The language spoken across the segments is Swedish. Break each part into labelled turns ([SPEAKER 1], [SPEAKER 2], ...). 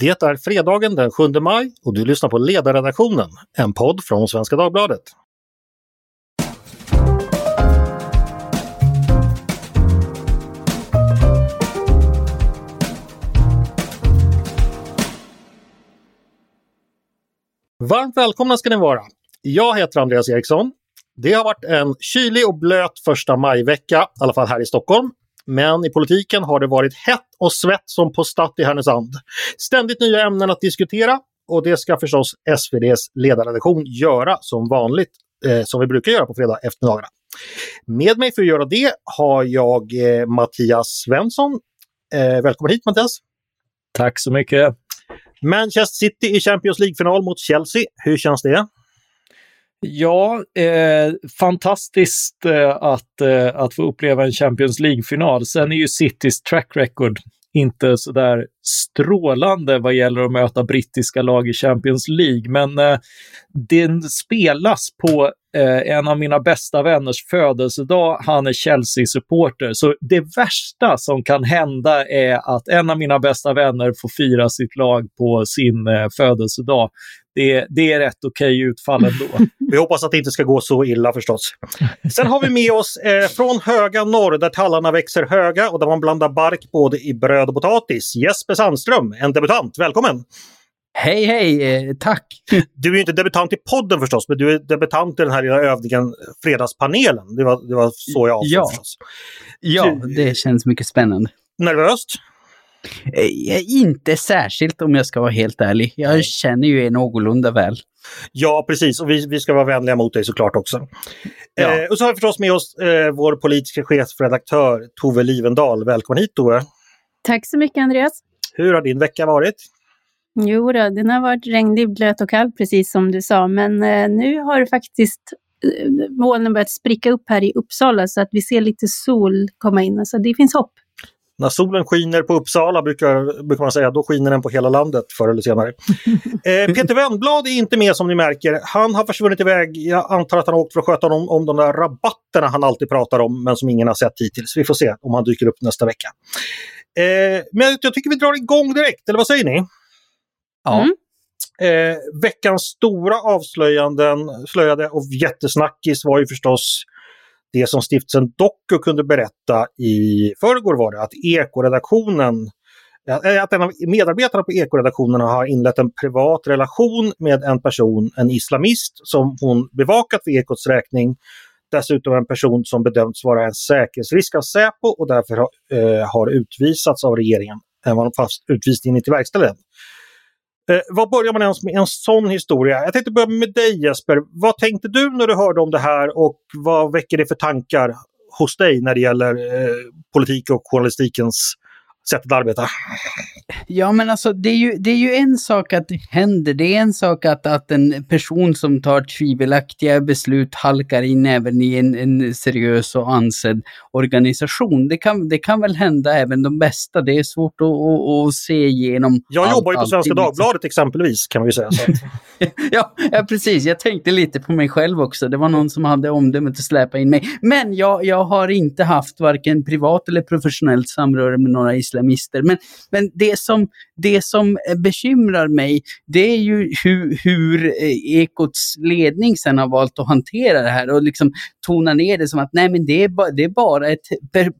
[SPEAKER 1] Det är fredagen den 7 maj och du lyssnar på Ledarredaktionen, en podd från Svenska Dagbladet. Varmt välkomna ska ni vara! Jag heter Andreas Eriksson. Det har varit en kylig och blöt första majvecka, i alla fall här i Stockholm. Men i politiken har det varit hett och svett som på Statt i Härnösand. Ständigt nya ämnen att diskutera och det ska förstås SVDs ledarredaktion göra som vanligt, eh, som vi brukar göra på fredag eftermiddagarna. Med mig för att göra det har jag eh, Mattias Svensson. Eh, välkommen hit Mattias!
[SPEAKER 2] Tack så mycket!
[SPEAKER 1] Manchester City i Champions League-final mot Chelsea. Hur känns det?
[SPEAKER 2] Ja, eh, fantastiskt eh, att, eh, att få uppleva en Champions League-final. Sen är ju Citys track record inte så där strålande vad gäller att möta brittiska lag i Champions League, men eh, den spelas på eh, en av mina bästa vänners födelsedag. Han är Chelsea-supporter, så det värsta som kan hända är att en av mina bästa vänner får fira sitt lag på sin eh, födelsedag. Det, det, är rätt okej okay utfall ändå.
[SPEAKER 1] Vi hoppas att det inte ska gå så illa förstås. Sen har vi med oss eh, från höga norr där tallarna växer höga och där man blandar bark både i bröd och potatis. Jesper Sandström, en debutant. Välkommen!
[SPEAKER 3] Hej, hej, eh, tack!
[SPEAKER 1] Du är ju inte debutant i podden förstås, men du är debutant i den här lilla övningen Fredagspanelen. Det var, det var så jag avsåg
[SPEAKER 3] ja.
[SPEAKER 1] förstås.
[SPEAKER 3] Ja, det känns mycket spännande.
[SPEAKER 1] Nervöst?
[SPEAKER 3] Eh, inte särskilt om jag ska vara helt ärlig. Jag Nej. känner ju er någorlunda väl.
[SPEAKER 1] Ja, precis. Och vi, vi ska vara vänliga mot dig såklart också. Ja. Eh, och så har vi förstås med oss eh, vår politiska chefredaktör Tove Livendal. Välkommen hit Tove!
[SPEAKER 4] Tack så mycket Andreas!
[SPEAKER 1] Hur har din vecka varit?
[SPEAKER 4] Jo då, den har varit regnig, blöt och kall precis som du sa. Men eh, nu har faktiskt eh, molnen börjat spricka upp här i Uppsala så att vi ser lite sol komma in. Så det finns hopp.
[SPEAKER 1] När solen skiner på Uppsala brukar, brukar man säga, då skiner den på hela landet förr eller senare. eh, Peter Wennblad är inte med som ni märker. Han har försvunnit iväg. Jag antar att han har åkt för att sköta om, om de där rabatterna han alltid pratar om men som ingen har sett hittills. Vi får se om han dyker upp nästa vecka. Eh, men jag tycker vi drar igång direkt, eller vad säger ni?
[SPEAKER 3] Ja. Mm.
[SPEAKER 1] Eh, veckans stora avslöjanden, slöjade och jättesnackis var ju förstås det som stiftelsen Doku kunde berätta i förrgår var det att ekoredaktionen eh, att en av medarbetarna på Ekoredaktionen har inlett en privat relation med en person, en islamist, som hon bevakat för Ekots räkning. Dessutom en person som bedömts vara en säkerhetsrisk av Säpo och därför har, eh, har utvisats av regeringen, även fast utvisningen inte verkställdes. Eh, vad börjar man ens med en sån historia? Jag tänkte börja med dig Jesper. Vad tänkte du när du hörde om det här och vad väcker det för tankar hos dig när det gäller eh, politik och journalistikens sätt att arbeta?
[SPEAKER 3] Ja, men alltså det är, ju, det är ju en sak att det händer. Det är en sak att, att en person som tar tvivelaktiga beslut halkar in även i en, en seriös och ansedd organisation. Det kan, det kan väl hända även de bästa. Det är svårt att, att, att se igenom.
[SPEAKER 1] Jag allt, jobbar ju på Svenska Dagbladet exempelvis kan vi säga.
[SPEAKER 3] ja, ja, precis. Jag tänkte lite på mig själv också. Det var någon som hade omdömet att släpa in mig. Men jag, jag har inte haft varken privat eller professionellt samröre med några islamister. Men, men det, som, det som eh, bekymrar mig, det är ju hur, hur Ekots ledning sen har valt att hantera det här och liksom tona ner det som att nej men det är, ba, det är bara ett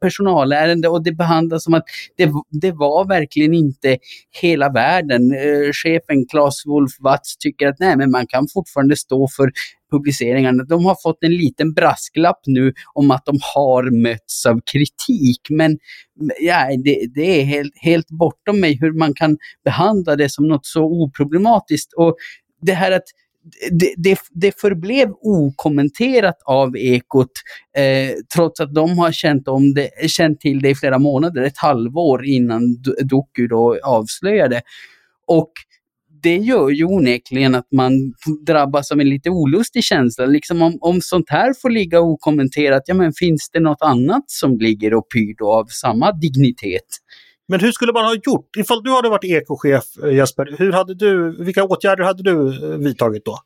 [SPEAKER 3] personalärende och det behandlas som att det, det var verkligen inte hela världen. Eh, chefen Claes Wolf Watz tycker att nej men man kan fortfarande stå för publiceringarna. De har fått en liten brasklapp nu om att de har mötts av kritik. Men ja, det, det är helt, helt bortom mig hur man kan behandla det som något så oproblematiskt. Och det här att det, det, det förblev okommenterat av Ekot, eh, trots att de har känt, om det, känt till det i flera månader, ett halvår innan Doku då avslöjade. Och det gör ju onekligen att man drabbas av en lite olustig känsla. Liksom om, om sånt här får ligga okommenterat, ja men finns det något annat som ligger och pyr då av samma dignitet?
[SPEAKER 1] Men hur skulle man ha gjort? Ifall du hade varit ekochef, eh, Jesper, hur hade du, vilka åtgärder hade du eh, vidtagit då?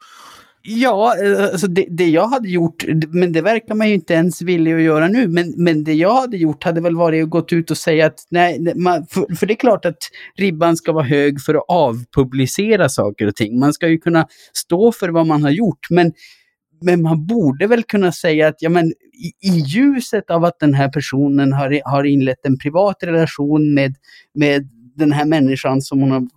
[SPEAKER 3] Ja, eh, alltså det, det, jag hade gjort, men det verkar man ju inte ens villig att göra nu, men, men det jag hade gjort hade väl varit att gå ut och säga att nej, man, för, för, det är klart att ribban ska vara hög för att avpublicera saker och ting. Man ska ju kunna stå för vad man har gjort, men, men man borde väl kunna säga att ja, men i, i ljuset av att den här personen har, har inlett en privat relation med, med den här människan som hon har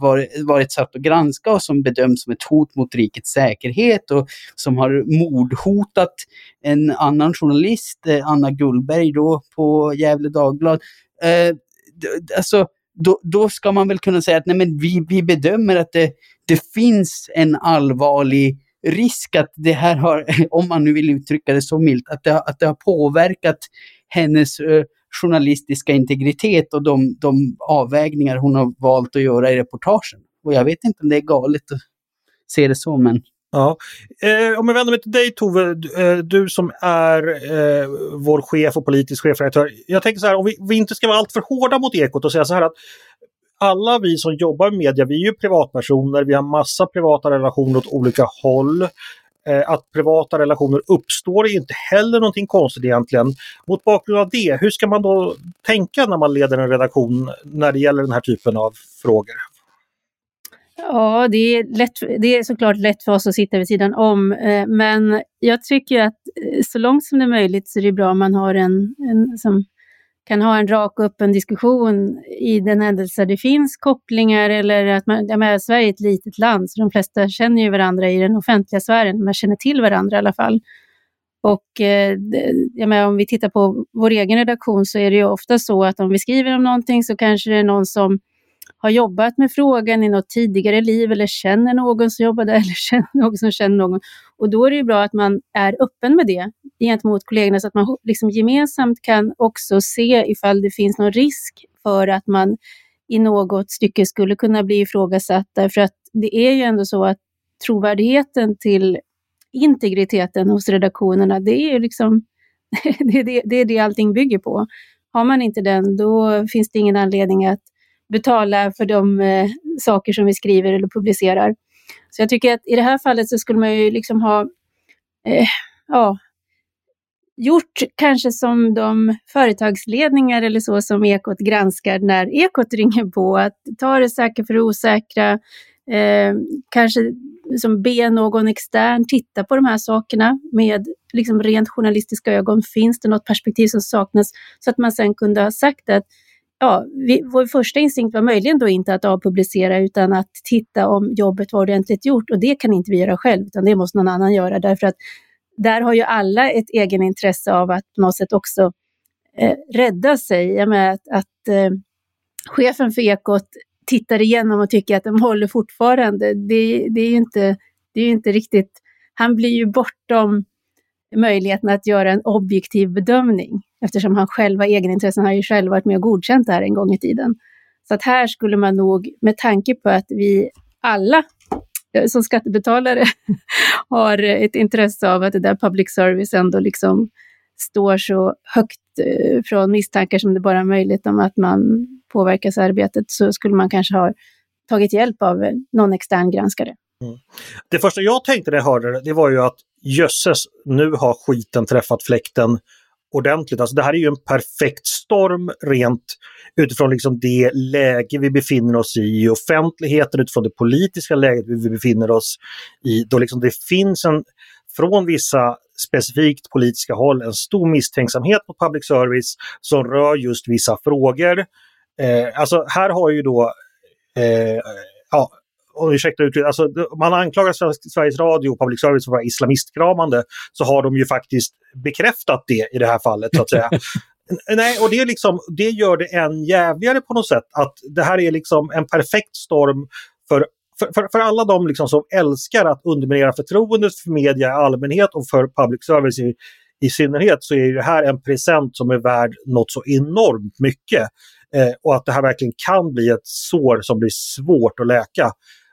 [SPEAKER 3] varit, varit satt att granska och som bedöms som ett hot mot rikets säkerhet och som har mordhotat en annan journalist, eh, Anna Gullberg då på Gävle Dagblad. Eh, alltså, då, då, ska man väl kunna säga att nej, men vi, vi bedömer att det, det finns en allvarlig risk att det här har, om man nu vill uttrycka det så milt, att det, att det har påverkat hennes eh, journalistiska integritet och de, de avvägningar hon har valt att göra i reportagen. Och jag vet inte om det är galet att se det så, men
[SPEAKER 1] Ja. Eh, om jag vänder mig till dig Tove, eh, du som är eh, vår chef och politisk chefredaktör. Jag tänker så här, om vi, vi inte ska vara alltför hårda mot Ekot och säga så här att alla vi som jobbar med media, vi är ju privatpersoner, vi har massa privata relationer åt olika håll. Eh, att privata relationer uppstår är inte heller någonting konstigt egentligen. Mot bakgrund av det, hur ska man då tänka när man leder en redaktion när det gäller den här typen av frågor?
[SPEAKER 4] Ja, det är, lätt, det är såklart lätt för oss att sitta vid sidan om, eh, men jag tycker att eh, så långt som det är möjligt så är det bra om man har en, en som kan ha en rak och öppen diskussion i den händelse det finns kopplingar eller att man, jag menar, Sverige är ett litet land så de flesta känner ju varandra i den offentliga sfären, man känner till varandra i alla fall. Och eh, jag menar, om vi tittar på vår egen redaktion så är det ju ofta så att om vi skriver om någonting så kanske det är någon som har jobbat med frågan i något tidigare liv eller känner någon som jobbar där eller känner någon som känner någon. Och då är det ju bra att man är öppen med det gentemot kollegorna så att man liksom gemensamt kan också se ifall det finns någon risk för att man i något stycke skulle kunna bli ifrågasatt. Därför att det är ju ändå så att trovärdigheten till integriteten hos redaktionerna, det är ju liksom det, är det, det är det allting bygger på. Har man inte den, då finns det ingen anledning att betala för de eh, saker som vi skriver eller publicerar. Så jag tycker att i det här fallet så skulle man ju liksom ha eh, ja, gjort kanske som de företagsledningar eller så som Ekot granskar när Ekot ringer på, att ta det säkra för det osäkra, eh, kanske liksom be någon extern titta på de här sakerna med liksom rent journalistiska ögon. Finns det något perspektiv som saknas? Så att man sen kunde ha sagt att ja, vi, vår första instinkt var möjligen då inte att avpublicera utan att titta om jobbet var ordentligt gjort och det kan inte vi göra själv utan det måste någon annan göra därför att där har ju alla ett egenintresse av att på något sätt också eh, rädda sig. Jag menar att, att eh, chefen för Ekot tittar igenom och tycker att de håller fortfarande. Det, det är ju inte, det är inte riktigt, han blir ju bortom möjligheten att göra en objektiv bedömning eftersom han själv har egenintressen, han har ju själv varit med och godkänt det här en gång i tiden. Så att här skulle man nog, med tanke på att vi alla eh, som skattebetalare har ett intresse av att det där public service ändå liksom står så högt eh, från misstankar som det bara är möjligt om att man påverkas arbetet, så skulle man kanske ha tagit hjälp av någon extern granskare. Mm.
[SPEAKER 1] Det första jag tänkte när jag hörde det, det var ju att jösses, nu har skiten träffat fläkten ordentligt. Alltså det här är ju en perfekt storm rent utifrån liksom det läge vi befinner oss i i offentligheten, utifrån det politiska läget vi befinner oss i. Då liksom det finns en, från vissa specifikt politiska håll, en stor misstänksamhet mot public service som rör just vissa frågor. Eh, alltså här har ju då eh, ja, och ursäkta uttrycket, alltså, man anklagar Sveriges Radio och public service för att vara islamistkramande, så har de ju faktiskt bekräftat det i det här fallet så att säga. Nej, och det, liksom, det gör det än jävligare på något sätt att det här är liksom en perfekt storm för för, för, för, alla de liksom som älskar att underminera förtroendet för media i allmänhet och för public service i, i synnerhet så är det här en present som är värd något så enormt mycket. Eh, och att det här verkligen kan bli ett sår som blir svårt att läka.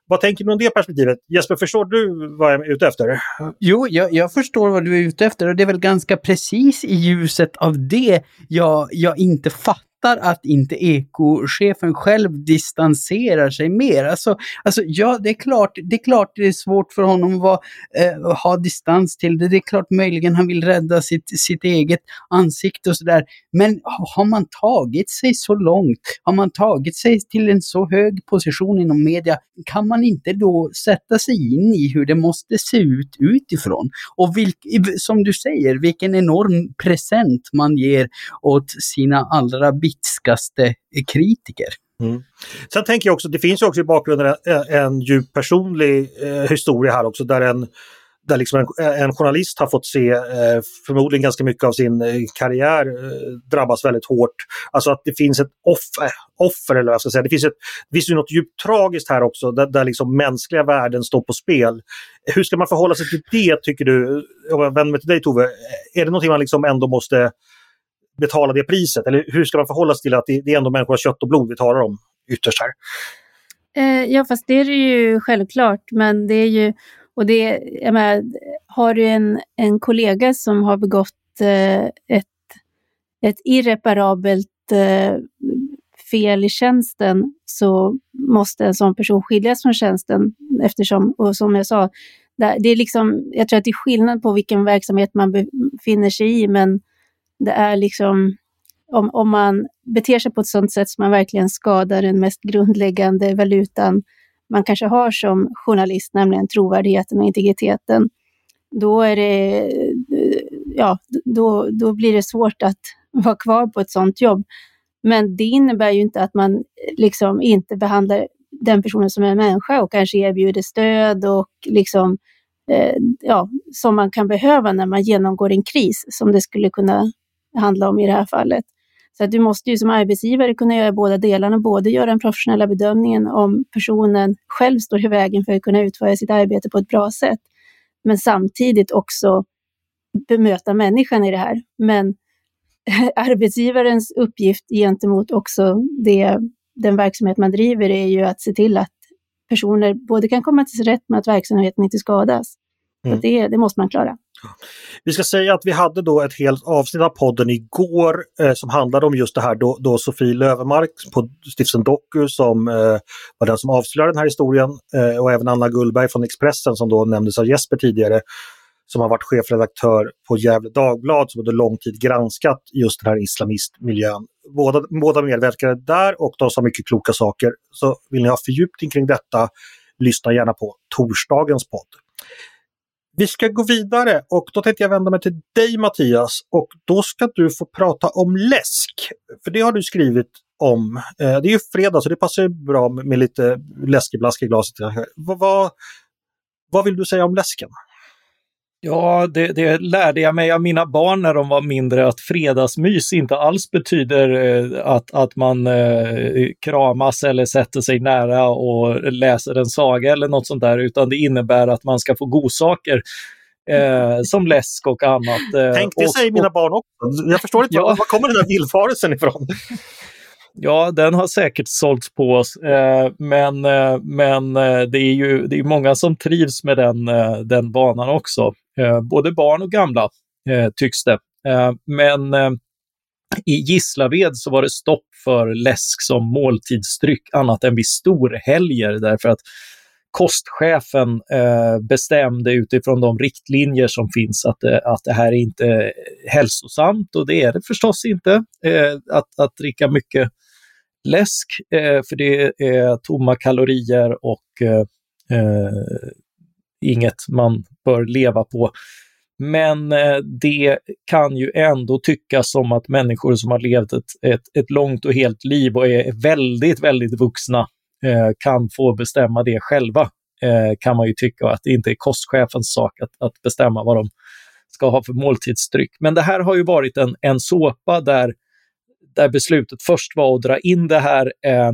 [SPEAKER 1] Vad tänker du om det perspektivet? Jesper, förstår du vad jag är ute efter?
[SPEAKER 3] Jo, jag, jag, förstår vad du är ute efter och det är väl ganska precis i ljuset av det jag, jag inte fattar fattar att inte ekochefen själv distanserar sig mer. Alltså, alltså ja, det är klart det är, klart det är svårt för honom att vara, eh, ha distans till det. Det är klart möjligen han vill rädda sitt, sitt eget ansikte och sådär. Men har man tagit sig så långt, har man tagit sig till en så hög position inom media, kan man inte då sätta sig in i hur det måste se ut utifrån? Och vilk, som du säger, vilken enorm present man ger åt sina allra bitskaste kritiker.
[SPEAKER 1] Mm. Sen tänker jag också, det finns ju också i bakgrunden en, en djup personlig eh, historia här också där en där liksom en, en, journalist har fått se eh, förmodligen ganska mycket av sin eh, karriär eh, drabbas väldigt hårt. Alltså att det finns ett offer, eh, offer eller vad jag ska säga. Det finns, ett, det finns ju något djupt tragiskt här också där, där liksom mänskliga värden står på spel. Hur ska man förhålla sig till det tycker du? Jag vänder mig till dig Tove. Är det någonting man liksom ändå måste betala det priset? Eller hur ska man förhålla sig till att det, det är ändå människor av kött och blod vi talar om ytterst här?
[SPEAKER 4] Eh, ja, fast det är det ju självklart. Men det är ju, och det, jag menar, har du en, en kollega som har begått eh, ett, ett irreparabelt eh, fel i tjänsten så måste en sån person skiljas från tjänsten eftersom, och som jag sa, det är liksom, jag tror att det är skillnad på vilken verksamhet man befinner sig i, men det är liksom, om, om man beter sig på ett sådant sätt som man verkligen skadar den mest grundläggande valutan man kanske har som journalist, nämligen trovärdigheten och integriteten, då är det, ja, då, då blir det svårt att vara kvar på ett sådant jobb. Men det innebär ju inte att man liksom inte behandlar den personen som en människa och kanske erbjuder stöd och liksom, eh, ja, som man kan behöva när man genomgår en kris, som det skulle kunna handla om i det här fallet. Så att du måste ju som arbetsgivare kunna göra båda delarna, både göra den professionella bedömningen om personen själv står i vägen för att kunna utföra sitt arbete på ett bra sätt, men samtidigt också bemöta människan i det här. Men arbetsgivarens uppgift gentemot också det, den verksamhet man driver är ju att se till att personer både kan komma till sin rätt med att verksamheten inte skadas. Mm. det, det måste man klara.
[SPEAKER 1] Vi ska säga att vi hade då ett helt avsnitt av podden igår eh, som handlade om just det här då, då Sofie Lövermark på Stiftelsen Doku som eh, var den som avslöjade den här historien eh, och även Anna Gullberg från Expressen som då nämndes av Jesper tidigare som har varit chefredaktör på Gefle Dagblad som under lång tid granskat just den här islamistmiljön. Båda, båda medverkade där och de sa mycket kloka saker. Så vill ni ha fördjupning kring detta, lyssna gärna på torsdagens podd. Vi ska gå vidare och då tänkte jag vända mig till dig Mattias och då ska du få prata om läsk. För det har du skrivit om. Eh, det är ju fredag så det passar bra med lite läskeblask i glaset. Eh, vad, vad, vad vill du säga om läsken?
[SPEAKER 2] Ja, det, det, lärde jag mig av mina barn när de var mindre, att fredagsmys inte alls betyder eh, att, att man eh, kramas eller sätter sig nära och läser en saga eller något sånt där, utan det innebär att man ska få godsaker. Eh, som läsk och annat.
[SPEAKER 1] Eh, Tänk, det och, säger mina barn också. Jag förstår inte, ja. var kommer den där villfarelsen ifrån?
[SPEAKER 2] Ja, den har säkert sålts på oss, eh, men, eh, men det är ju det är många som trivs med den, eh, den banan också. Eh, både barn och gamla eh, tycks det. Eh, men eh, i Gislaved så var det stopp för läsk som måltidsdryck annat än vid storhelger därför att kostchefen bestämde utifrån de riktlinjer som finns att, att det här är inte hälsosamt och det är det förstås inte. att, att dricka mycket läsk, eh, för det är tomma kalorier och eh, inget man bör leva på. Men eh, det kan ju ändå tyckas som att människor som har levt ett, ett, ett långt och helt liv och är väldigt, väldigt vuxna eh, kan få bestämma det själva. Eh, kan man ju tycka att det inte är kostchefens sak att, att bestämma vad de ska ha för måltidsdryck. Men det här har ju varit en, en såpa där där beslutet först var att dra in det här eh,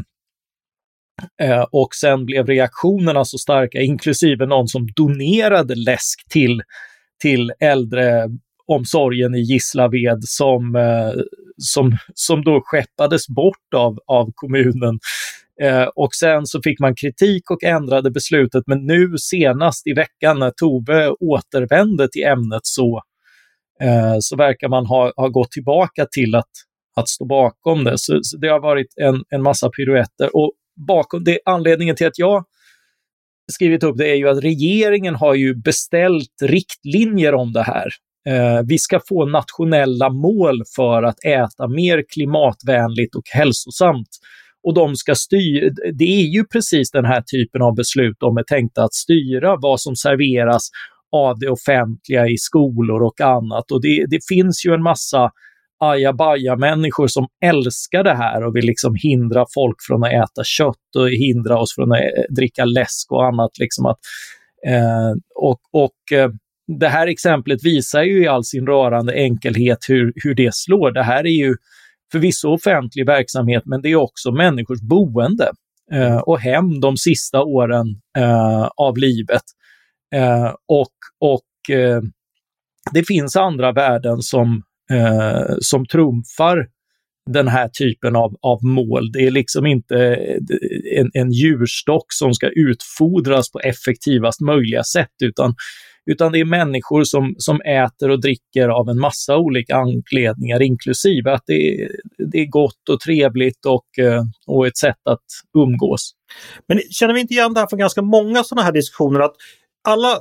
[SPEAKER 2] eh, och sen blev reaktionerna så starka, inklusive någon som donerade läsk till, till äldreomsorgen i Gislaved som, eh, som, som då skeppades bort av, av kommunen. Eh, och sen så fick man kritik och ändrade beslutet, men nu senast i veckan när Tove återvände till ämnet så, eh, så verkar man ha, ha gått tillbaka till att att stå bakom det. Så, så det har varit en, en massa piruetter. Och bakom det, anledningen till att jag skrivit upp det är ju att regeringen har ju beställt riktlinjer om det här. Eh, vi ska få nationella mål för att äta mer klimatvänligt och hälsosamt. Och de ska styra, det är ju precis den här typen av beslut de är tänkta att styra vad som serveras av det offentliga i skolor och annat. Och det, det finns ju en massa ajabaja-människor som älskar det här och vill liksom hindra folk från att äta kött och hindra oss från att eh, dricka läsk och annat. Liksom att, eh, och och eh, det här exemplet visar ju i all sin rörande enkelhet hur, hur det slår. Det här är ju förvisso offentlig verksamhet, men det är också människors boende eh, och hem de sista åren eh, av livet. Eh, och och eh, det finns andra värden som, eh, som trumfar den här typen av, av mål. Det är liksom inte eh, en, en djurstock som ska utfodras på effektivast möjliga sätt, utan utan det är människor som, som äter och dricker av en massa olika anledningar, inklusive att det är, det är gott och trevligt och, eh, och ett sätt att umgås.
[SPEAKER 1] Men känner vi inte igen det här från ganska många sådana här diskussioner att alla,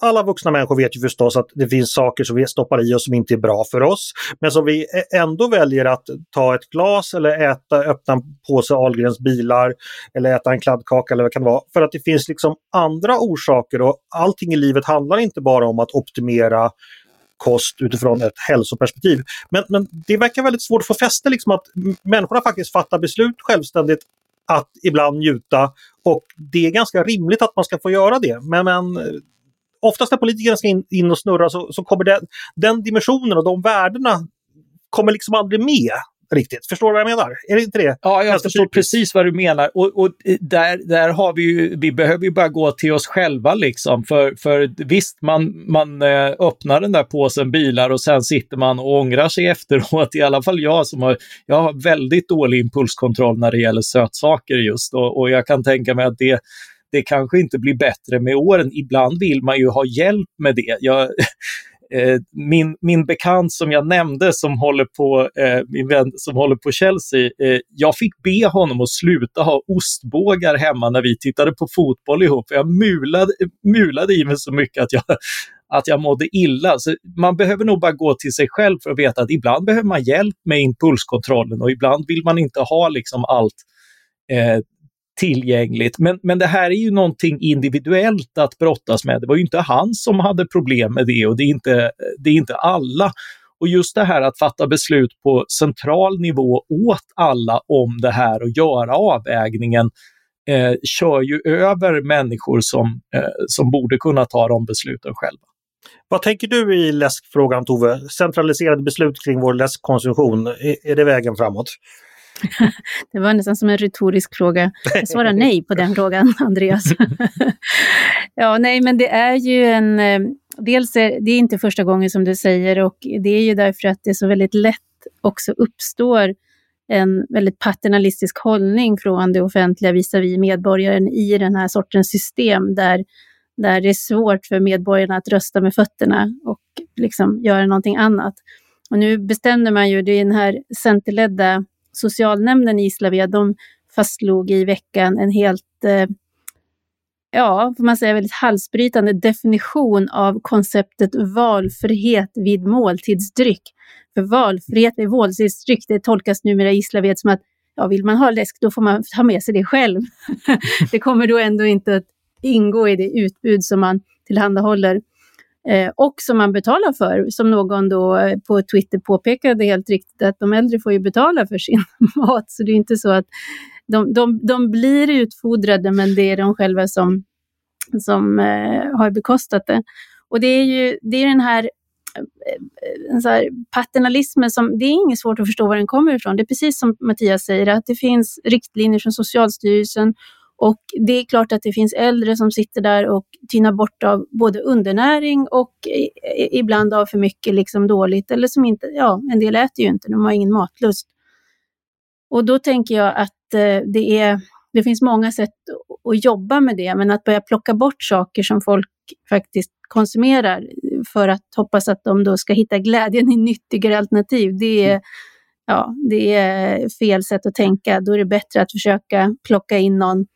[SPEAKER 1] alla vuxna människor vet ju förstås att det finns saker som vi stoppar i oss som inte är bra för oss. Men som vi ändå väljer att ta ett glas eller äta, öppna en påse Ahlgrens bilar eller äta en kladdkaka eller vad det kan vara. För att det finns liksom andra orsaker och allting i livet handlar inte bara om att optimera kost utifrån ett hälsoperspektiv. Men, men det verkar väldigt svårt att få fäste liksom att människorna faktiskt fattar beslut självständigt att ibland njuta och det är ganska rimligt att man ska få göra det. Men, men eh, oftast när politikerna ska in, in och snurra så, så kommer det, den dimensionen och de värdena kommer liksom aldrig med riktigt. Förstår du vad jag menar? Är det inte det?
[SPEAKER 2] Ja, jag förstår precis vad du menar. Och, och, där, där har vi ju, vi behöver ju bara gå till oss själva liksom. För, för visst, man, man eh, öppnar den där påsen bilar och sen sitter man och ångrar sig efteråt. I alla fall jag som har, jag har väldigt dålig impulskontroll när det gäller sötsaker just. Och, och jag kan tänka mig att det det kanske inte blir bättre med åren. Ibland vill man ju ha hjälp med det. Jag, Eh, min, min bekant som jag nämnde som håller på, eh, min vän som håller på Chelsea, eh, jag fick be honom att sluta ha ostbågar hemma när vi tittade på fotboll ihop. Jag mulade, mulade i mig så mycket att jag, att jag mådde illa. Så man behöver nog bara gå till sig själv för att veta att ibland behöver man hjälp med impulskontrollen och ibland vill man inte ha liksom allt eh, tillgängligt. Men, men det här är ju någonting individuellt att brottas med. Det var ju inte han som hade problem med det och det är inte, det är inte alla. Och just det här att fatta beslut på central nivå åt alla om det här och göra avvägningen eh, kör ju över människor som, eh, som borde kunna ta de besluten själva.
[SPEAKER 1] Vad tänker du i läskfrågan Tove? Centraliserade beslut kring vår läskkonsumtion, är, är det vägen framåt?
[SPEAKER 4] Det var nästan som en retorisk fråga. Jag svarar nej på den frågan, Andreas. ja, nej, men det är ju en... Eh, dels är det är inte första gången som du säger och det är ju därför att det så väldigt lätt också uppstår en väldigt paternalistisk hållning från det offentliga visavi medborgaren i den här sortens system där, där det är svårt för medborgarna att rösta med fötterna och liksom göra någonting annat. Och nu bestämde man ju, det är den här centerledda socialnämnden i Gislaved, de fastslog i veckan en helt, eh, ja, får man säga, väldigt halsbrytande definition av konceptet valfrihet vid måltidsdryck. För valfrihet vid måltidsdryck, det tolkas numera i Gislaved som att ja, vill man ha läsk, då får man ta med sig det själv. det kommer då ändå inte att ingå i det utbud som man tillhandahåller Eh, och som man betalar för. Som någon då eh, på Twitter påpekade helt riktigt att de äldre får ju betala för sin mat. Så det är inte så att de, de, de blir utfodrade men det är de själva som, som eh, har bekostat det. Och det är ju det är den här eh, så här paternalismen som, det är inget svårt att förstå var den kommer ifrån. Det är precis som Mattias säger, att det finns riktlinjer från Socialstyrelsen och det är klart att det finns äldre som sitter där och tynar bort av både undernäring och ibland av för mycket liksom dåligt, eller som inte, ja, en del äter ju inte, de har ingen matlust. Och då tänker jag att eh, det, är, det finns många sätt att jobba med det, men att börja plocka bort saker som folk faktiskt konsumerar för att hoppas att de då ska hitta glädjen i nyttigare alternativ, det är, ja, det är fel sätt att tänka. Då är det bättre att försöka plocka in någon,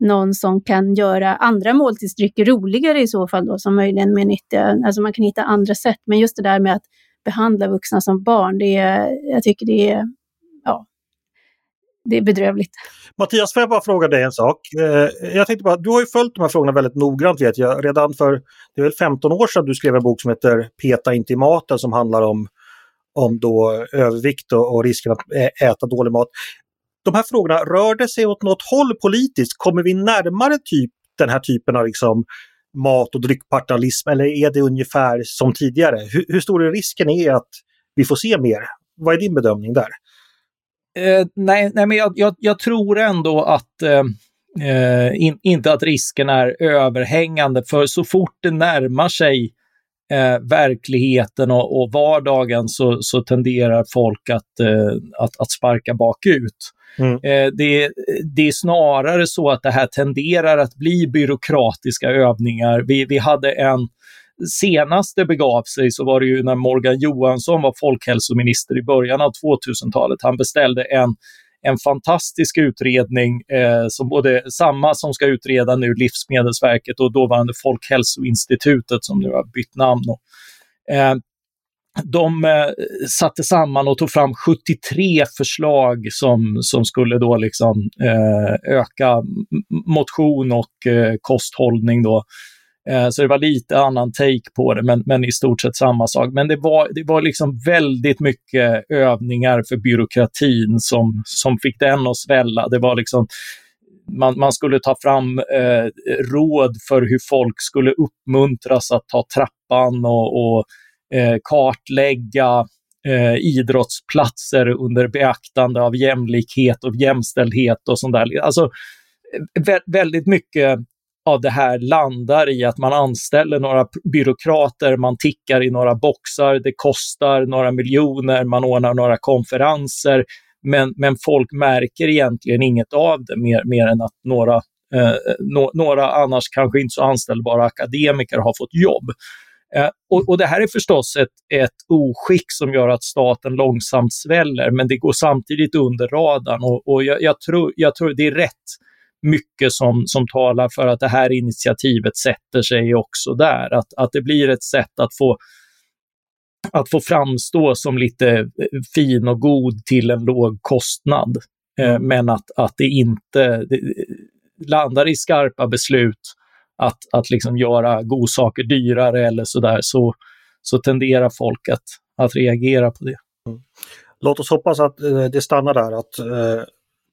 [SPEAKER 4] någon som kan göra andra måltidsdrycker roligare i så fall då, som möjligen mer nyttiga. Alltså man kan hitta andra sätt. Men just det där med att behandla vuxna som barn, det är, jag tycker det är, ja, det är bedrövligt.
[SPEAKER 1] Mattias, får jag bara fråga dig en sak? Eh, jag tänkte bara, du har ju följt de här frågorna väldigt noggrant vet jag. Redan för, det är väl 15 år sedan du skrev en bok som heter Peta inte i maten som handlar om, om då övervikt och, och risken att äta dålig mat. De här frågorna, rör det sig åt något håll politiskt? Kommer vi närmare typ den här typen av liksom mat och dryckpartnalism eller är det ungefär som tidigare? Hur, hur stor är risken är att vi får se mer? Vad är din bedömning där?
[SPEAKER 2] Eh, nej, nej, men jag, jag, jag, tror ändå att eh, eh, in, inte att risken är överhängande, för så fort det närmar sig eh, verkligheten och, och, vardagen så, så tenderar folk att, eh, att, att sparka bakut. Mm. Eh, det, det, är snarare så att det här tenderar att bli byråkratiska övningar. Vi, vi hade en senast det begav sig så var det ju när Morgan Johansson var folkhälsominister i början av 2000-talet. Han beställde en, en fantastisk utredning, eh, som både samma som ska utreda nu Livsmedelsverket och dåvarande Folkhälsoinstitutet som nu har bytt namn. Och, eh, de eh, satte samman och tog fram 73 förslag som, som skulle då liksom eh, öka motion och eh, kosthållning då Eh, så det var lite annan take på det, men, men i stort sett samma sak. Men det var, det var liksom väldigt mycket övningar för byråkratin som, som fick den att svälla. Det var liksom man, man skulle ta fram eh, råd för hur folk skulle uppmuntras att ta trappan och, och Eh, kartlägga eh, idrottsplatser under beaktande av jämlikhet och jämställdhet och sånt där. Alltså, eh, vä väldigt mycket av det här landar i att man anställer några byråkrater, man tickar i några boxar, det kostar några miljoner, man ordnar några konferenser, men, men folk märker egentligen inget av det mer, mer än att några, eh, eh no, några annars kanske inte så anställbara akademiker har fått jobb. Eh, och, och, det här är förstås ett, ett oskick som gör att staten långsamt sväller, men det går samtidigt under radarn och, och jag, jag, tror, jag tror det är rätt mycket som, som talar för att det här initiativet sätter sig också där. Att, att det blir ett sätt att få att få framstå som lite eh, fin och god till en låg kostnad. Eh, mm. men att, att det inte det landar i skarpa beslut att, att liksom göra godsaker dyrare eller sådär, så, så tenderar folk att, att reagera på det. Mm.
[SPEAKER 1] Låt oss hoppas att eh, det stannar där, att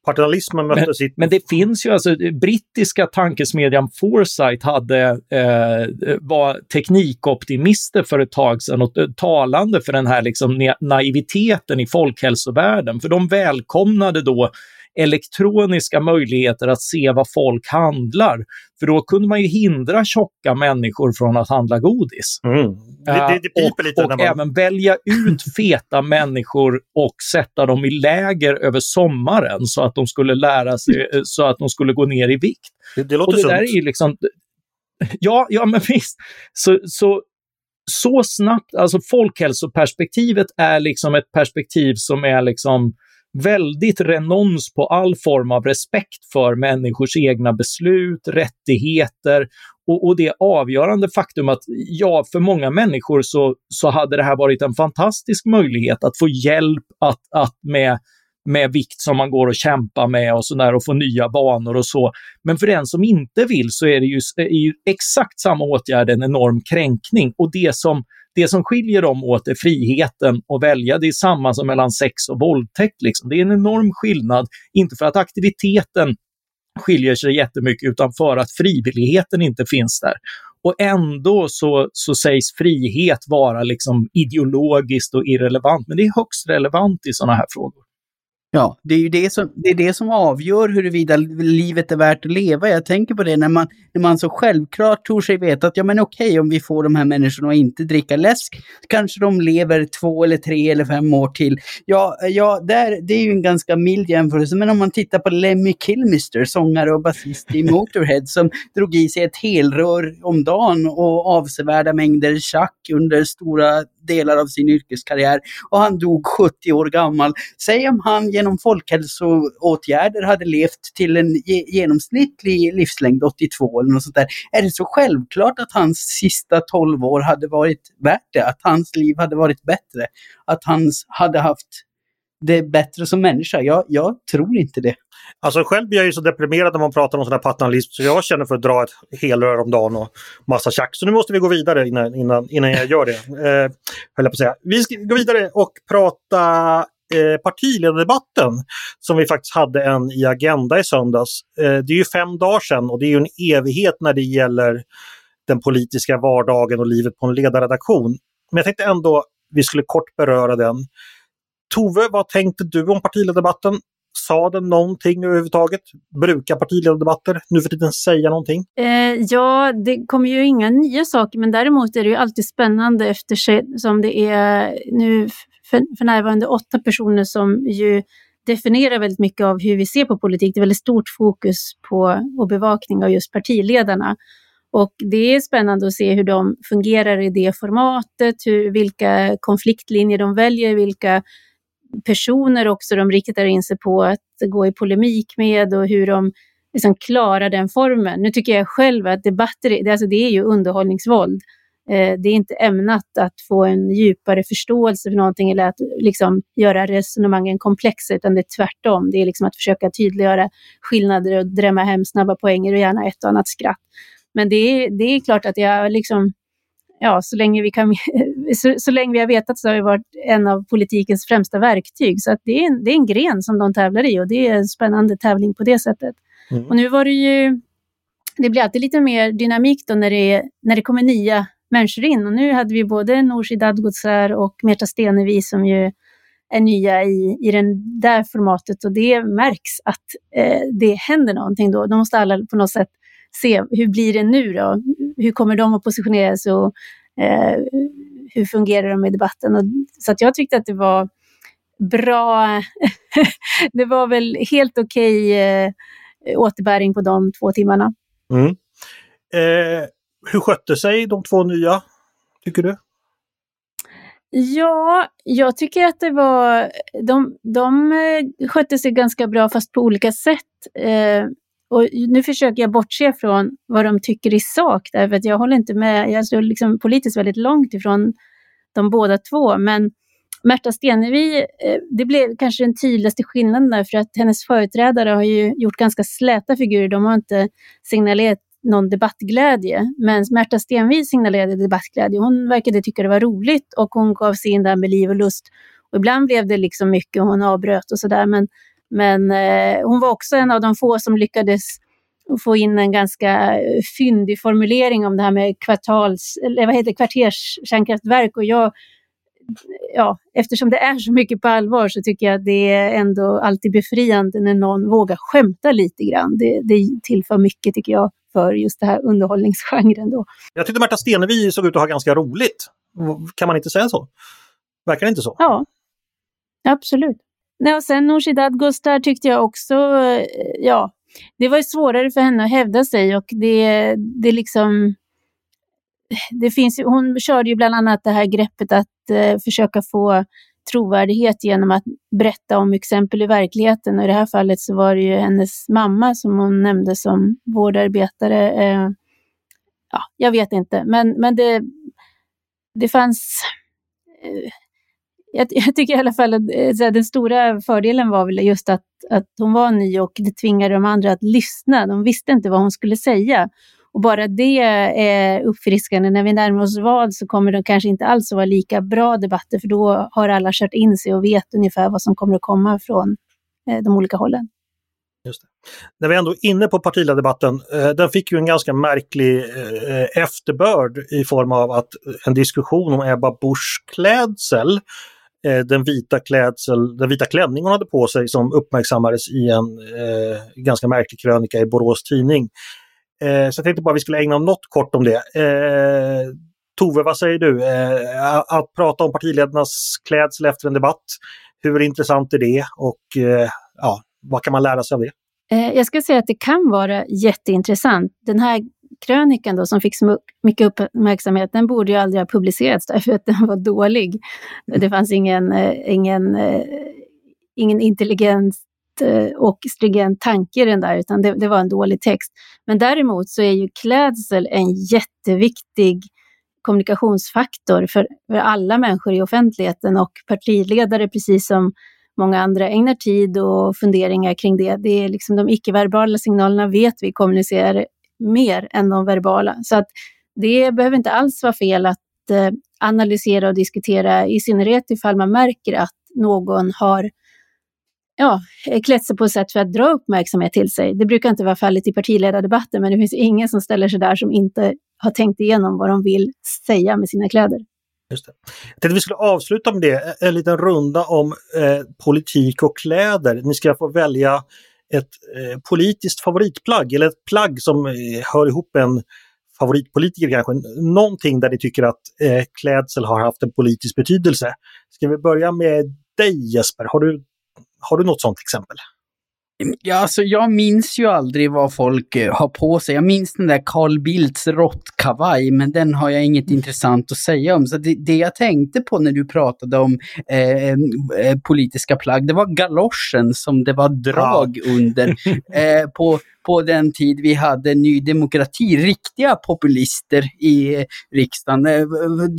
[SPEAKER 1] Paternalismen mötte
[SPEAKER 2] men,
[SPEAKER 1] sitt...
[SPEAKER 2] Men det finns ju alltså, brittiska tankesmedjan Foresight hade, eh, var teknikoptimister för ett tag sedan och eh, talande för den här liksom naiviteten i folkhälsovärlden. För de välkomnade då elektroniska möjligheter att se vad folk handlar. För då kunde man ju hindra tjocka människor från att handla godis.
[SPEAKER 1] Mm. Det, det, det
[SPEAKER 2] och, och man... även välja ut feta människor och sätta dem i läger över sommaren så att de skulle lära sig, så att de skulle gå ner i vikt.
[SPEAKER 1] Det, det låter
[SPEAKER 2] och det är liksom, ja, ja men visst. Så, så, så snabbt, alltså folkhälsoperspektivet är liksom ett perspektiv som är liksom väldigt renons på all form av respekt för människors egna beslut, rättigheter och, och det avgörande faktum att ja, för många människor så, så hade det här varit en fantastisk möjlighet att få hjälp att, att med med vikt som man går och kämpar med och sådär och få nya vanor och så. Men för den som inte vill så är det ju, är ju exakt samma åtgärd en enorm kränkning och det som det som skiljer dem åt är friheten att välja. Det är samma som mellan sex och våldtäkt. Liksom. Det är en enorm skillnad, inte för att aktiviteten skiljer sig jättemycket, utan för att frivilligheten inte finns där. Och ändå så, så sägs frihet vara liksom ideologiskt och irrelevant, men det är högst relevant i sådana här frågor.
[SPEAKER 3] Ja, det är ju det som, det är det som avgör huruvida livet är värt att leva. Jag tänker på det när man, när man så självklart tror sig veta att ja men okej, om vi får de här människorna att inte dricka läsk, kanske de lever två eller tre eller fem år till. Ja, ja där, det är ju en ganska mild jämförelse, men om man tittar på Lemmy Kilmister, sångare och basist i Motorhead, som drog i sig ett helrör om dagen och avsevärda mängder tjack under stora delar av sin yrkeskarriär och han dog 70 år gammal. Säg om han genom folkhälsoåtgärder hade levt till en genomsnittlig livslängd 82 eller något sånt där. Är det så självklart att hans sista 12 år hade varit värt det? Att hans liv hade varit bättre? Att han hade haft det bättre som människa? Jag, jag tror inte det.
[SPEAKER 1] Alltså själv blir jag ju så deprimerad när man pratar om sån här paternalism så jag känner för att dra ett helrör om dagen och massa tjack. Så nu måste vi gå vidare innan, innan, innan jag gör det. Eh, höll jag på att säga. Vi ska gå vidare och prata eh, partiledardebatten som vi faktiskt hade en i Agenda i söndags. Eh, det är ju fem dagar sedan och det är ju en evighet när det gäller den politiska vardagen och livet på en ledarredaktion. Men jag tänkte ändå vi skulle kort beröra den. Tove, vad tänkte du om partiledardebatten? Sa den någonting överhuvudtaget? Brukar partiledardebatter nu för tiden säga någonting?
[SPEAKER 4] Eh, ja, det kommer ju inga nya saker, men däremot är det ju alltid spännande eftersom det är nu för, för närvarande åtta personer som ju definierar väldigt mycket av hur vi ser på politik. Det är väldigt stort fokus på och bevakning av just partiledarna. Och det är spännande att se hur de fungerar i det formatet, hur, vilka konfliktlinjer de väljer, vilka personer också de riktar in sig på att gå i polemik med och hur de liksom klarar den formen. Nu tycker jag själv att debatter, alltså det är ju underhållningsvåld. Eh, det är inte ämnat att få en djupare förståelse för någonting eller att liksom göra resonemangen komplexa, utan det är tvärtom. Det är liksom att försöka tydliggöra skillnader och drämma hem snabba poänger och gärna ett och annat skratt. Men det är, det är klart att jag liksom ja, så länge vi kan, så, så, länge vi har vetat så har det varit en av politikens främsta verktyg. Så att det, är en, det är en gren som de tävlar i och det är en spännande tävling på det sättet. Mm. Och nu var det ju, det blir alltid lite mer dynamik då när det, när det kommer nya människor in. Och nu hade vi både Nooshi Dadgostar och Märta Stenevi som ju är nya i, i det där formatet och det märks att eh, det händer någonting då. De måste alla på något sätt se hur blir det nu då? Hur kommer de att positionera sig och eh, hur fungerar de i debatten? Och, så att jag tyckte att det var bra. det var väl helt okej okay, eh, återbäring på de två timmarna.
[SPEAKER 1] Mm. Eh, hur skötte sig de två nya, tycker du?
[SPEAKER 4] Ja, jag tycker att det var... De, de eh, skötte sig ganska bra fast på olika sätt. Eh, och nu försöker jag bortse från vad de tycker i sak, därför att jag håller inte med. Jag står liksom politiskt väldigt långt ifrån de båda två, men Märta Stenevi, eh, det blev kanske den tydligaste skillnaden där, för att hennes företrädare har ju gjort ganska släta figurer. De har inte signalerat någon debattglädje, men Märta Stenevi signalerade debattglädje. Hon verkade tycka det var roligt och hon gav sig in där med liv och lust. Och ibland blev det liksom mycket och hon avbröt och sådär, men men eh, hon var också en av de få som lyckades få in en ganska eh, fyndig formulering om det här med kvartals, eller vad heter kvarterskärnkraftverk. Och jag, ja, eftersom det är så mycket på allvar så tycker jag att det är ändå alltid befriande när någon vågar skämta lite grann. Det, det tillför mycket tycker jag för just det här underhållningsgenren. Då.
[SPEAKER 1] Jag tyckte Märta Stenevi såg ut att ha ganska roligt. Kan man inte säga så? Verkar det inte så?
[SPEAKER 4] Ja, absolut. Nej, och sen Nooshi Dadgostar tyckte jag också, eh, ja, det var svårare för henne att hävda sig och det, det liksom, det finns, hon körde ju bland annat det här greppet att eh, försöka få trovärdighet genom att berätta om exempel i verkligheten. Och I det här fallet så var det ju hennes mamma som hon nämnde som vårdarbetare. Eh, ja, jag vet inte, men, men det, det fanns eh, jag, jag, tycker i alla fall att eh, här, den stora fördelen var väl just att, att hon var ny och det tvingade de andra att lyssna. De visste inte vad hon skulle säga. Och bara det är uppfriskande. När vi närmar oss val så kommer det kanske inte alls att vara lika bra debatter, för då har alla kört in sig och vet ungefär vad som kommer att komma från eh, de olika hållen.
[SPEAKER 1] Just det. När vi ändå är inne på partiledardebatten, eh, den fick ju en ganska märklig eh, efterbörd i form av att en diskussion om Ebba Buschs klädsel den, vita klädsel, den vita klänning hon hade på sig som uppmärksammades i en ganska märklig krönika i Borås Tidning. Eh, så jag tänkte bara vi skulle ägna något kort om det. Eh, Tove, vad säger du? Eh, att prata om partiledarnas klädsel efter en debatt, hur intressant är det och eh, ja, vad kan man lära sig av det?
[SPEAKER 4] Eh, jag ska säga att det kan vara jätteintressant. Den här krönikan då, som fick så mycket uppmärksamhet, den borde ju aldrig ha publicerats därför att den var dålig. Det fanns ingen, eh, ingen, eh, ingen intelligens Eh, och stringent tanke i den där, utan det, det, var en dålig text. Men däremot så är ju klädsel en jätteviktig kommunikationsfaktor för, för alla människor i offentligheten och partiledare, precis som många andra ägnar tid och funderingar kring det. Det är liksom de icke-verbala signalerna vet vi kommunicerar mer än de verbala. Så att det behöver inte alls vara fel att eh, analysera och diskutera, i synnerhet ifall man märker att någon har ja, eh, klätt sig på ett sätt för att dra uppmärksamhet till sig. Det brukar inte vara fallet i partiledardebatter men det finns ingen som ställer sig där som inte har tänkt igenom vad de vill säga med sina kläder.
[SPEAKER 1] Just det. Jag tänkte vi skulle avsluta med det, en liten runda om eh, politik och kläder. Ni ska få välja ett eh, politiskt favoritplagg eller ett plagg som eh, hör ihop med en favoritpolitiker kanske. Någonting där ni tycker att eh, klädsel har haft en politisk betydelse. Ska vi börja med dig Jesper? Har du, har du något sådant exempel?
[SPEAKER 3] Ja, alltså jag minns ju aldrig vad folk eh, har på sig. Jag minns den där Carl Bildts råttkavaj, men den har jag inget intressant att säga om. Så det, det jag tänkte på när du pratade om eh, eh politiska plagg, det var galoschen som det var drag ja. under. Eh, på på den tid vi hade Ny Demokrati, riktiga populister i riksdagen. Eh,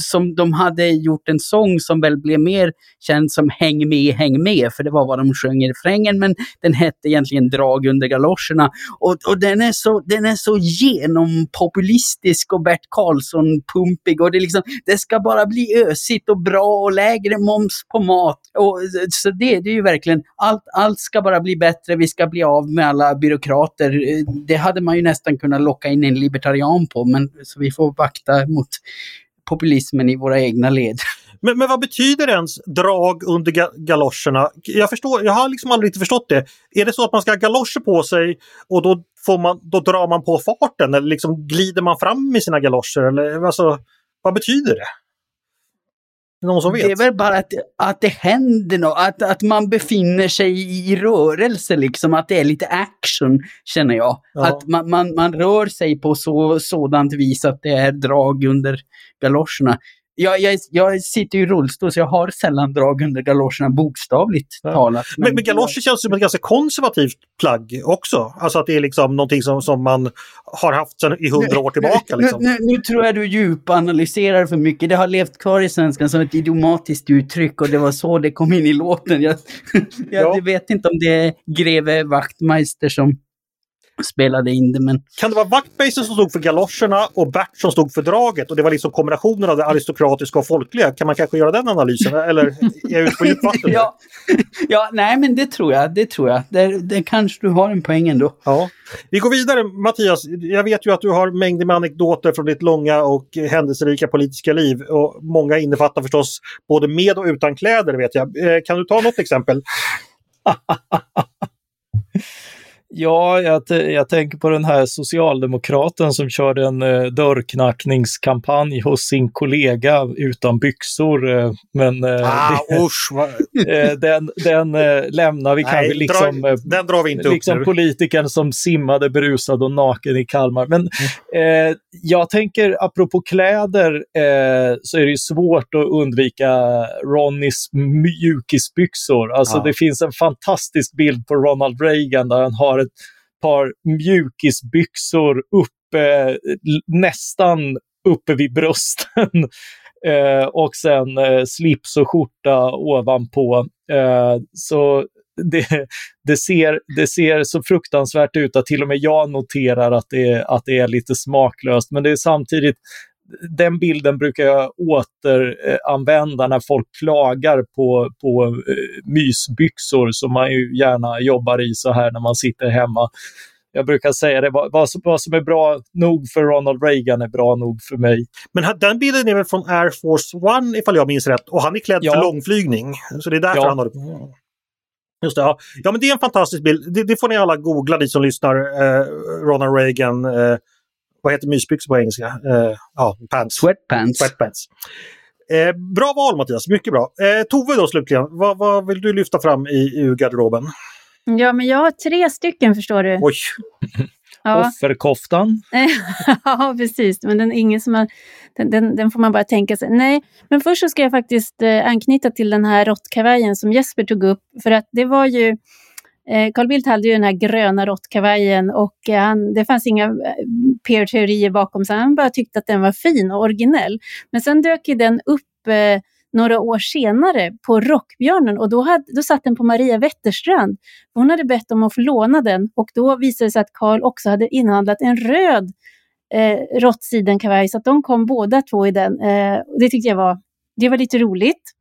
[SPEAKER 3] som de hade gjort en sång som väl blev mer känd som Häng med, häng med, för det var vad de sjöng i refrängen, men den hette egentligen Drag under galoscherna. Och, och den, är så, den är så genompopulistisk och Bert Karlsson-pumpig och det, liksom, det ska bara bli ösigt och bra och lägre moms på mat. Och, så det, det är ju verkligen, allt, allt ska bara bli bättre, vi ska bli av med alla byråkrater det hade man ju nästan kunnat locka in en libertarian på, men så vi får vakta mot populismen i våra egna led.
[SPEAKER 1] Men, men vad betyder ens drag under ga galoscherna? Jag, förstår, jag har liksom aldrig riktigt förstått det. Är det så att man ska ha galoscher på sig och då, får man, då drar man på farten eller liksom glider man fram med sina galoscher? Eller, alltså, vad betyder det? Någon som vet?
[SPEAKER 3] Det är väl bara att, att det händer något, att, att man befinner sig i rörelse liksom, att det är lite action känner jag. Ja. Att man, man, man rör sig på så, sådant vis att det är drag under galoscherna jag, jag, jag sitter i rullstol så jag har sällan drag under galoscherna bokstavligt ja. talat.
[SPEAKER 1] Men, men, men galoscher känns som ett ganska konservativt plagg också. Alltså att det är liksom någonting som, som man har haft sedan i hundra år tillbaka. Liksom.
[SPEAKER 3] Nu, nu, nu, tror jag du djupanalyserar för mycket. Det har levt kvar i svenskan som ett idiomatiskt uttryck och det var så det kom in i låten. Jag, jag ja. vet inte om det är greve Wachtmeister som spelade in det. Men...
[SPEAKER 1] Kan det vara Wachtmeister som stod för galoscherna och Bert som stod för draget och det var liksom kombinationen av det aristokratiska och folkliga? Kan man kanske göra den analysen eller är jag ute på djupt vatten?
[SPEAKER 3] ja. ja, nej men det tror jag. Det tror jag. Det, det kanske du har en poäng ändå.
[SPEAKER 1] Ja. Vi går vidare Mattias. Jag vet ju att du har mängder med anekdoter från ditt långa och händelserika politiska liv och många innefattar förstås både med och utan kläder vet jag. Eh, kan du ta något exempel?
[SPEAKER 2] Ja, jag, jag, tänker på den här socialdemokraten som körde en eh, dörrknackningskampanj hos sin kollega utan byxor. Eh, men
[SPEAKER 1] eh, ah, det, usch,
[SPEAKER 2] eh, den, den eh, lämnar vi Nej, kan vi liksom, dra,
[SPEAKER 1] eh, den drar vi inte
[SPEAKER 2] liksom
[SPEAKER 1] upp
[SPEAKER 2] politikern som simmade berusad och naken i Kalmar. Men mm. jag tänker apropå kläder så är det svårt att undvika Ronnys mjukisbyxor. Alltså ja. det finns en fantastisk bild på Ronald Reagan där han har ett par mjukisbyxor uppe, nästan uppe vid brösten. eh, och sen eh, slips och skjorta ovanpå. Eh, så det, det, ser, det ser så fruktansvärt ut att till och med jag noterar att det, att det är lite smaklöst. Men det är samtidigt den bilden brukar jag återanvända när folk klagar på, på eh, mysbyxor som man ju gärna jobbar i så här när man sitter hemma. jag brukar säga det, vad, vad, som, är bra nog för Ronald Reagan är bra nog för mig.
[SPEAKER 1] Men den bilden är väl från Air Force One ifall jag minns rätt och han är klädd ja. för långflygning. Så det är därför ja. han har Just det, ja. ja men det är en fantastisk bild. Det, det får ni alla googla, ni som lyssnar. Eh, Ronald Reagan, eh, vad heter mysbyxor på engelska? Eh, ja, pants.
[SPEAKER 3] Sweatpants.
[SPEAKER 1] Sweatpants. Eh, bra val Mattias, mycket bra. Eh, Tove då slutligen, vad, vad vill du lyfta fram i, ur garderoben?
[SPEAKER 4] Ja, men jag har tre stycken förstår du.
[SPEAKER 1] Oj!
[SPEAKER 2] Ja. Offerkoftan.
[SPEAKER 4] ja, precis. Men den, ingen som har, den, den, den, får man bara tänka sig. Nej, men först så ska jag faktiskt eh, anknyta till den här råttkavajen som Jesper tog upp. För att det var ju eh, Carl Bildt hade ju den här gröna råttkavajen och eh, han, det fanns inga eh, peer-teorier bakom, så han bara tyckte att den var fin och originell. Men sen dök ju den upp eh, några år senare på Rockbjörnen och då, hade, då satt den på Maria Wetterstrand. Hon hade bett om att få låna den och då visade det sig att Karl också hade inhandlat en röd eh, råttsidenkavaj så att de kom båda två i den. Eh, det tyckte jag var, det var lite roligt.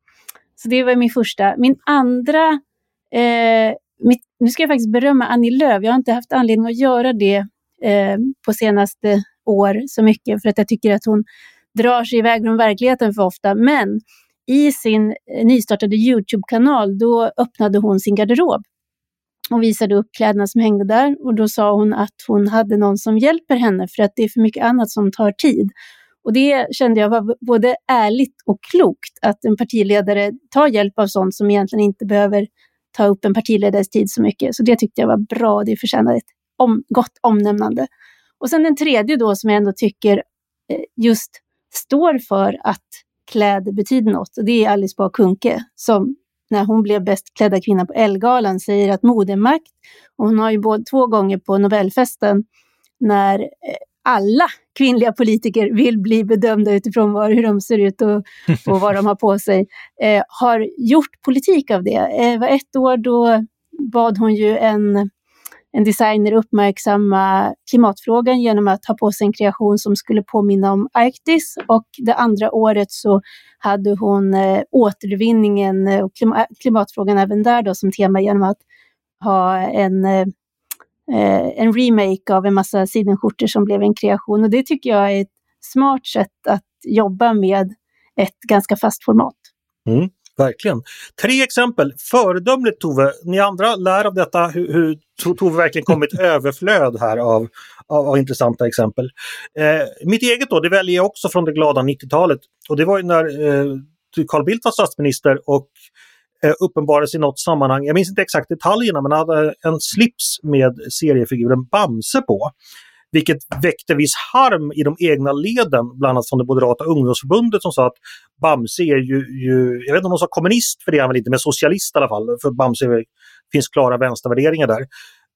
[SPEAKER 4] Så det var min första. Min andra, eh, mitt, nu ska jag faktiskt berömma Annie Lööf. Jag har inte haft anledning att göra det eh, på senaste år så mycket för att jag tycker att hon drar sig iväg från verkligheten för ofta. Men i sin eh, nystartade Youtube-kanal, då öppnade hon sin garderob och visade upp kläderna som hängde där. Och då sa hon att hon hade någon som hjälper henne för att det är för mycket annat som tar tid. Och det kände jag var både ärligt och klokt, att en partiledare tar hjälp av sånt som egentligen inte behöver ta upp en partiledares tid så mycket. Så det tyckte jag var bra det förtjänade ett om, gott omnämnande. Och sen den tredje då som jag ändå tycker eh, just står för att kläder betyder något. Och det är Alice Bah Kuhnke som när hon blev bäst klädda kvinna på Ellegalan säger att modemakt, och hon har ju både två gånger på Nobelfesten när eh, alla kvinnliga politiker vill bli bedömda utifrån var, hur de ser ut och, och vad de har på sig, eh, har gjort politik av det. Eh, var ett år då bad hon ju en en designer uppmärksamma klimatfrågan genom att ha på sig en kreation som skulle påminna om Arktis och det andra året så hade hon eh, återvinningen eh, och klimatfrågan även där då som tema genom att ha en, eh, en remake av en massa sidenskjortor som blev en kreation och det tycker jag är ett smart sätt att jobba med ett ganska fast format.
[SPEAKER 1] Mm. Verkligen. Tre exempel. Föredömligt Tove. Ni andra lär av detta hur, hur Tove verkligen kommit överflöd här av, av, av intressanta exempel. Eh, mitt eget då, det väljer jag också från det glada 90-talet. Och det var ju när eh, Carl Bildt var statsminister och eh, uppenbarades i något sammanhang, jag minns inte exakt detaljerna, men han hade en slips med seriefiguren Bamse på. Vilket väckte viss harm i de egna leden, bland annat från det Moderata ungdomsförbundet som sa att Bamse är ju, ju jag vet inte om de sa kommunist för det är han väl inte, men socialist i alla fall. För Bamse finns klara vänstervärderingar där.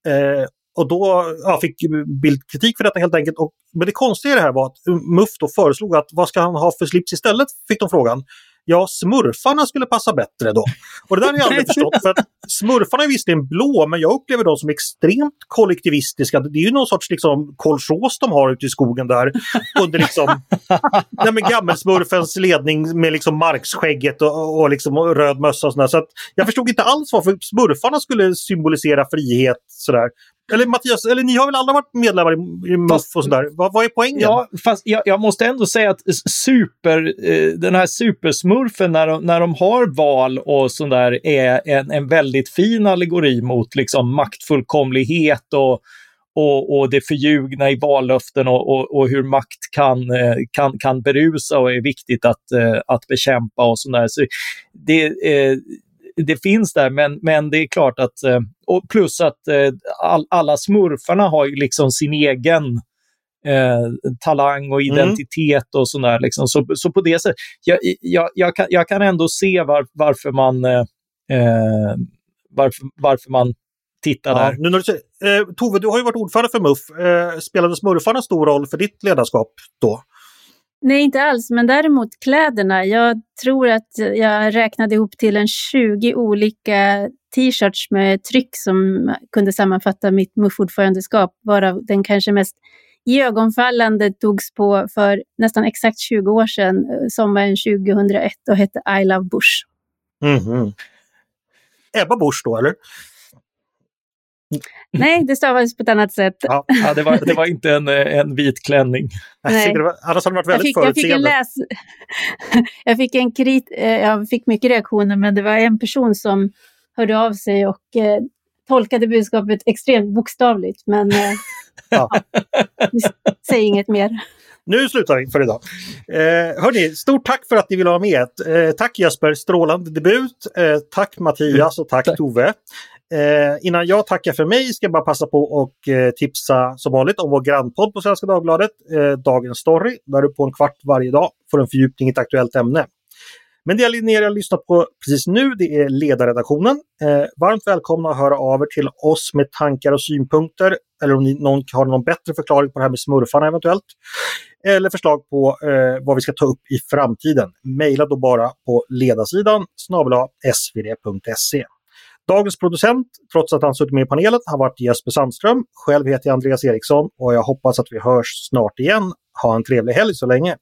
[SPEAKER 1] Eh, och då ja, fick Bildt kritik för detta helt enkelt. Och, men det konstiga i det här var att MUF då föreslog att vad ska han ha för slips istället? Fick de frågan ja, smurfarna skulle passa bättre då. Och det där har jag aldrig förstått. För att smurfarna är visserligen blå, men jag upplever dem som extremt kollektivistiska. Det är ju någon sorts liksom kolchos de har ute i skogen där. Under liksom, nej, men gammelsmurfens ledning med liksom marksskägget och, och, liksom, och röd mössa och sådär. Så att jag förstod inte alls varför smurfarna skulle symbolisera frihet sådär. Eller Mattias, eller ni har väl alla varit medlemmar i, i MUF och sådär? Vad, vad är poängen?
[SPEAKER 2] Ja, fast jag, jag, måste ändå säga att super, eh, den här supersmurfen när de, när de har val och sådär är en, en väldigt fin allegori mot liksom maktfullkomlighet och, och, och det förljugna i vallöften och, och, och, hur makt kan, eh, kan, kan berusa och är viktigt att, eh, att bekämpa och sådär. Så det, eh, det finns där, men, men det är klart att, eh, och plus att eh, all, alla smurfarna har ju liksom sin egen eh, talang och mm. identitet mm. och sådär. Liksom. Så, så på det sättet, jag, jag, jag, kan, jag kan ändå se var, varför man eh, varför, varför man tittar ja, där.
[SPEAKER 1] Nu när du säger, eh, Tove, du har ju varit ordförande för MUF. Eh, spelade smurfarna stor roll för ditt ledarskap då?
[SPEAKER 4] Nej, inte alls, men däremot kläderna. Jag tror att jag räknade ihop till en 20 olika t-shirts med tryck som kunde sammanfatta mitt MUF-ordförandeskap, varav den kanske mest iögonfallande togs på för nästan exakt 20 år sedan, eh, sommaren 2001 och hette I Love Bush.
[SPEAKER 1] Mm -hmm. Ebba Busch då, eller?
[SPEAKER 4] Nej, det stavades på ett annat sätt.
[SPEAKER 2] Ja, ja det, var, det var inte en, en vit klänning.
[SPEAKER 4] Nej.
[SPEAKER 1] Det var, annars hade det varit väldigt
[SPEAKER 4] jag fick, jag fick en
[SPEAKER 1] förutseende.
[SPEAKER 4] läs... jag fick en krit... eh, Jag fick mycket reaktioner, men det var en person som hörde av sig och eh, tolkade budskapet extremt bokstavligt. Men eh,
[SPEAKER 1] Ja.
[SPEAKER 4] säger inget mer.
[SPEAKER 1] Nu slutar vi för idag. Eh, hörni, stort tack för att ni ville vara med. Eh, tack Jesper, strålande debut. Eh, tack Mattias och tack,
[SPEAKER 2] Tack.
[SPEAKER 1] Tove. Eh, innan jag tackar för mig ska jag bara passa på och eh, tipsa som vanligt om vår grannpodd på Svenska Dagbladet, eh, Dagens Story, där du på en kvart varje dag får en fördjupning i ett aktuellt ämne. Men det ni har lyssnat på precis nu, det är ledarredaktionen. Eh, varmt välkomna att höra av er till oss med tankar och synpunkter, eller om ni, någon har någon bättre förklaring på det här med smurfarna eventuellt. Eller förslag på eh, vad vi ska ta upp i framtiden. Maila då bara på ledarsidan snabel svd.se. Dagens producent, trots att han suttit med i panelen, har varit Jesper Sandström. Själv heter jag Andreas Eriksson och jag hoppas att vi hörs snart igen. Ha en trevlig helg så länge.